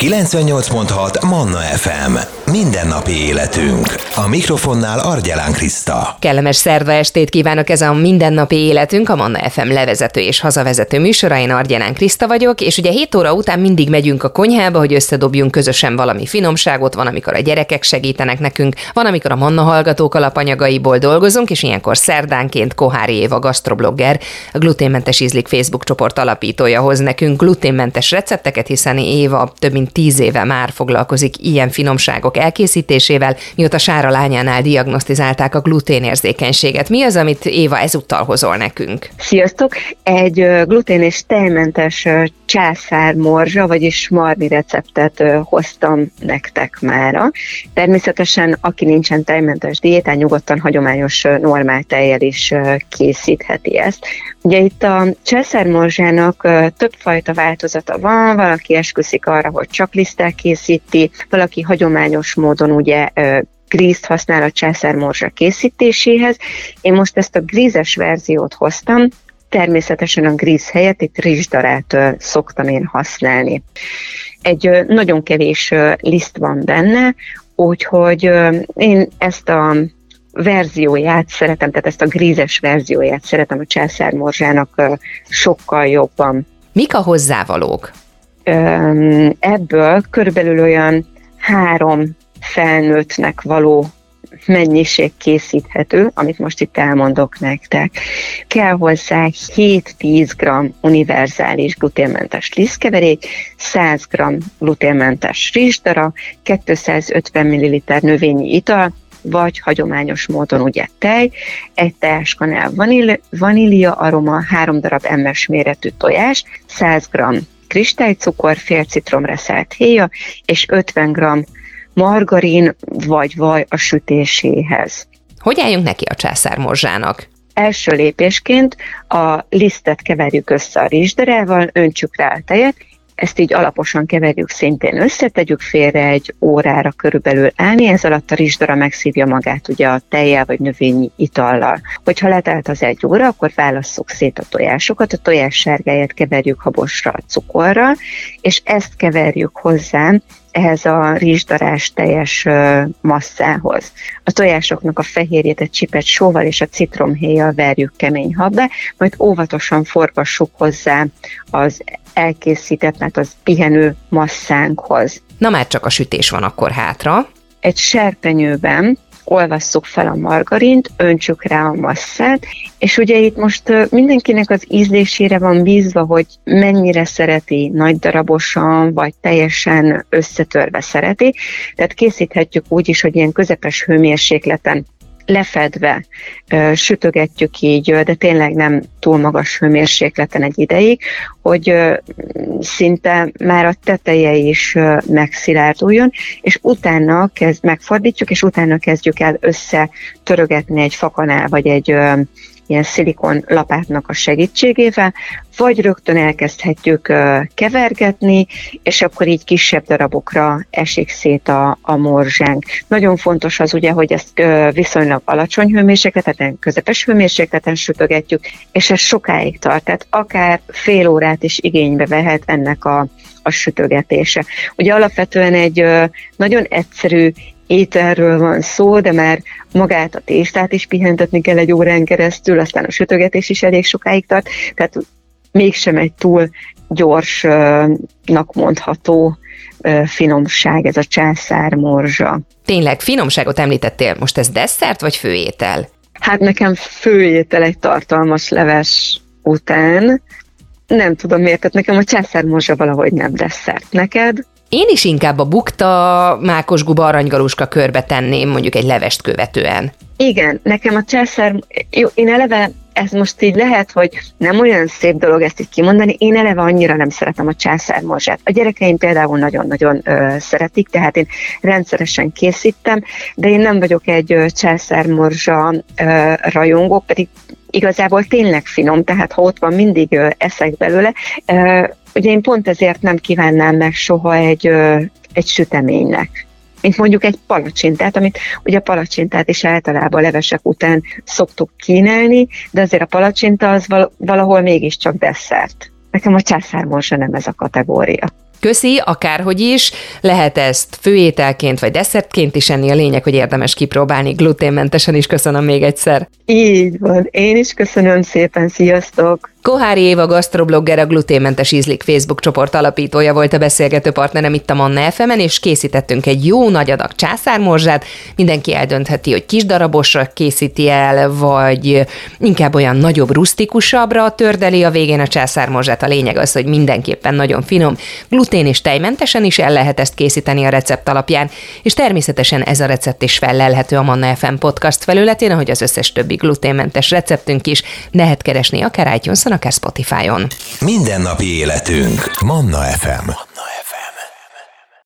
98.6 Manna FM. Mindennapi életünk. A mikrofonnál Argyelán Kriszta. Kellemes szerda estét kívánok, ez a Mindennapi életünk, a Manna FM levezető és hazavezető műsora. Én Argyelán Kriszta vagyok, és ugye 7 óra után mindig megyünk a konyhába, hogy összedobjunk közösen valami finomságot, van, amikor a gyerekek segítenek nekünk, van, amikor a Manna hallgatók alapanyagaiból dolgozunk, és ilyenkor szerdánként Kohári Éva gastroblogger, a gluténmentes ízlik Facebook csoport alapítója hoz nekünk gluténmentes recepteket, hiszen Éva több mint tíz éve már foglalkozik ilyen finomságok elkészítésével, mióta Sára lányánál diagnosztizálták a gluténérzékenységet. Mi az, amit Éva ezúttal hozol nekünk? Sziasztok! Egy glutén és tejmentes császármorzsa, vagyis marni receptet hoztam nektek mára. Természetesen, aki nincsen tejmentes diétán, nyugodtan hagyományos normál tejjel is készítheti ezt. Ugye itt a császármorzsának többfajta változata van, valaki esküszik arra, hogy csak liszttel készíti, valaki hagyományos módon ugye grízt használ a császármorzsa készítéséhez. Én most ezt a grízes verziót hoztam, természetesen a gríz helyett itt rizsdarát szoktam én használni. Egy nagyon kevés liszt van benne, úgyhogy én ezt a verzióját szeretem, tehát ezt a grízes verzióját szeretem a császármorzsának sokkal jobban. Mik a hozzávalók? Ebből körülbelül olyan három felnőttnek való mennyiség készíthető, amit most itt elmondok nektek. Kell hozzá 7-10 g univerzális gluténmentes lisztkeverék, 100 g gluténmentes rizsdara, 250 ml növényi ital, vagy hagyományos módon ugye tej, egy teáskanál vanília aroma, három darab emmes méretű tojás, 100 g kristálycukor, fél citromra szállt héja, és 50 g margarin vagy vaj a sütéséhez. Hogy álljunk neki a császármorzsának? Első lépésként a lisztet keverjük össze a rizsderával, öntsük rá a tejet, ezt így alaposan keverjük, szintén összetegyük félre egy órára körülbelül állni, ez alatt a rizsdara megszívja magát ugye a tejjel vagy növényi itallal. Hogyha letelt az egy óra, akkor válasszuk szét a tojásokat, a tojás sárgáját keverjük habosra a cukorral, és ezt keverjük hozzá ehhez a rizsdarás teljes masszához. A tojásoknak a fehérjét egy csipet sóval és a citromhéjjal verjük kemény habba, majd óvatosan forgassuk hozzá az elkészített, mert az pihenő masszánkhoz. Na már csak a sütés van akkor hátra. Egy serpenyőben olvasszuk fel a margarint, öntsük rá a masszát, és ugye itt most mindenkinek az ízlésére van bízva, hogy mennyire szereti nagy darabosan, vagy teljesen összetörve szereti, tehát készíthetjük úgy is, hogy ilyen közepes hőmérsékleten lefedve sütögetjük így, de tényleg nem túl magas hőmérsékleten egy ideig, hogy szinte már a teteje is megszilárduljon, és utána kezd, megfordítjuk, és utána kezdjük el összetörögetni egy fakanál, vagy egy ilyen szilikon lapátnak a segítségével, vagy rögtön elkezdhetjük kevergetni, és akkor így kisebb darabokra esik szét a, a morzsánk. Nagyon fontos az ugye, hogy ezt viszonylag alacsony hőmérsékleten, közepes hőmérsékleten sütögetjük, és ez sokáig tart, tehát akár fél órát is igénybe vehet ennek a, a sütögetése. Ugye alapvetően egy nagyon egyszerű ételről van szó, de már magát a tésztát is pihentetni kell egy órán keresztül, aztán a sütögetés is elég sokáig tart, tehát mégsem egy túl gyorsnak mondható finomság ez a császár morzsa. Tényleg, finomságot említettél, most ez desszert vagy főétel? Hát nekem főétel egy tartalmas leves után, nem tudom miért, tehát nekem a császármorzsa valahogy nem desszert. Neked? Én is inkább a bukta, mákosguba, aranygaluska körbe tenném, mondjuk egy levest követően. Igen, nekem a császár, jó, én eleve ez most így lehet, hogy nem olyan szép dolog ezt így kimondani, én eleve annyira nem szeretem a császármorzsát. A gyerekeim például nagyon-nagyon ö, szeretik, tehát én rendszeresen készítem, de én nem vagyok egy ö, császármorzsa ö, rajongó, pedig igazából tényleg finom, tehát ha ott van, mindig ö, eszek belőle. Ö, ugye én pont ezért nem kívánnám meg soha egy, ö, egy süteménynek mint mondjuk egy palacsintát, amit ugye a palacsintát is általában levesek után szoktuk kínálni, de azért a palacsinta az valahol mégiscsak desszert. Nekem a császármorzsa nem ez a kategória. Köszi, akárhogy is, lehet ezt főételként vagy desszertként is enni, a lényeg, hogy érdemes kipróbálni gluténmentesen is. Köszönöm még egyszer. Így van, én is köszönöm szépen, sziasztok! Kohári Éva gasztroblogger, a gluténmentes ízlik Facebook csoport alapítója volt a beszélgető partnerem itt a Manna fm és készítettünk egy jó nagy adag császármorzsát. Mindenki eldöntheti, hogy kis darabosra készíti el, vagy inkább olyan nagyobb, rustikusabbra tördeli a végén a császármorzsát. A lényeg az, hogy mindenképpen nagyon finom, glutén és tejmentesen is el lehet ezt készíteni a recept alapján, és természetesen ez a recept is felelhető a Manna FM podcast felületén, ahogy az összes többi gluténmentes receptünk is. Lehet keresni akár itunes akár Spotify-on. Mindennapi életünk. Manna FM.